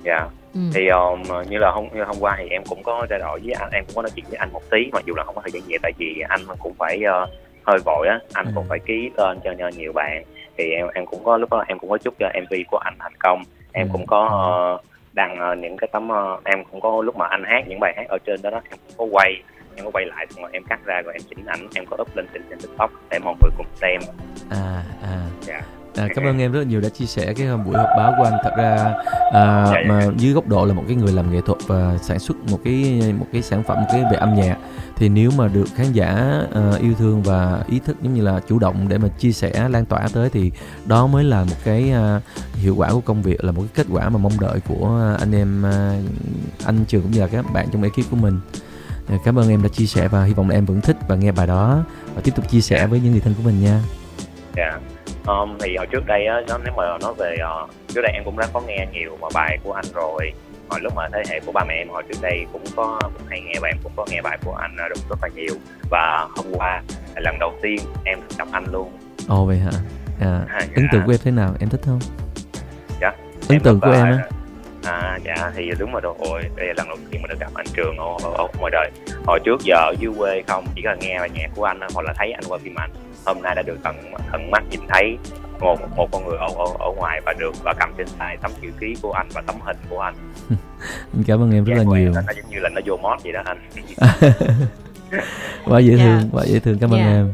Dạ ừ. thì um, như là hôm như hôm qua thì em cũng có trao đổi với anh em cũng có nói chuyện với anh một tí mặc dù là không có thời gian nhiều tại vì anh cũng phải ờ, hơi vội á anh cũng Ừ. phải ký tên cho, cho nhiều bạn thì em em cũng có lúc đó em cũng có chúc cho mv của anh thành công em Ừ. cũng có ờ, đăng ờ, những cái tấm ờ, em cũng có lúc mà anh hát những bài hát ở trên đó, đó em cũng có quay em có quay lại xong rồi em cắt ra rồi em chỉnh ảnh em có up lên trên, trên tiktok để mọi người cùng xem à à Dạ. À, cảm ơn em rất là nhiều đã chia sẻ cái buổi họp báo của anh thật ra à, Dạ, dạ. mà dưới góc độ là một cái người làm nghệ thuật và sản xuất một cái một cái sản phẩm cái về âm nhạc thì nếu mà được khán giả ờ, yêu thương và ý thức giống như là chủ động để mà chia sẻ lan tỏa tới thì đó mới là một cái à, hiệu quả của công việc là một cái kết quả mà mong đợi của anh em à, anh trường cũng như là các bạn trong ekip của mình À, cảm ơn em đã chia sẻ và hy vọng là em vẫn thích và nghe bài đó và tiếp tục chia sẻ với những người thân của mình nha Dạ. Um, thì hồi trước đây á, nó nếu mà nói về ờ, trước đây em cũng đã có nghe nhiều mà bài của anh rồi. Hồi lúc mà thế hệ của ba mẹ em hồi trước đây cũng có cũng hay nghe và em cũng có nghe bài của anh ờ, rất rất là nhiều. Và hôm qua là lần đầu tiên em gặp anh luôn. ồ vậy hả à, À, ấn tượng dạ. của em thế nào em thích không Dạ. ấn tượng của là- em á À dạ thì đúng rồi rồi đây là lần đầu tiên mà được gặp anh Trường ở, ở, ở ngoài đời hồi trước giờ ở dưới quê không chỉ là nghe bài nhạc của anh hoặc là thấy anh qua phim ảnh hôm nay đã được tận tận mắt nhìn thấy một một con người ở, ở, ở ngoài và được và cầm trên tay tấm chữ ký của anh và tấm hình của anh cảm ơn em rất là Dạ, nhiều Nó giống như là nó vô mót vậy đó anh quá dễ Dạ. thương quá dễ thương cảm ơn Dạ. em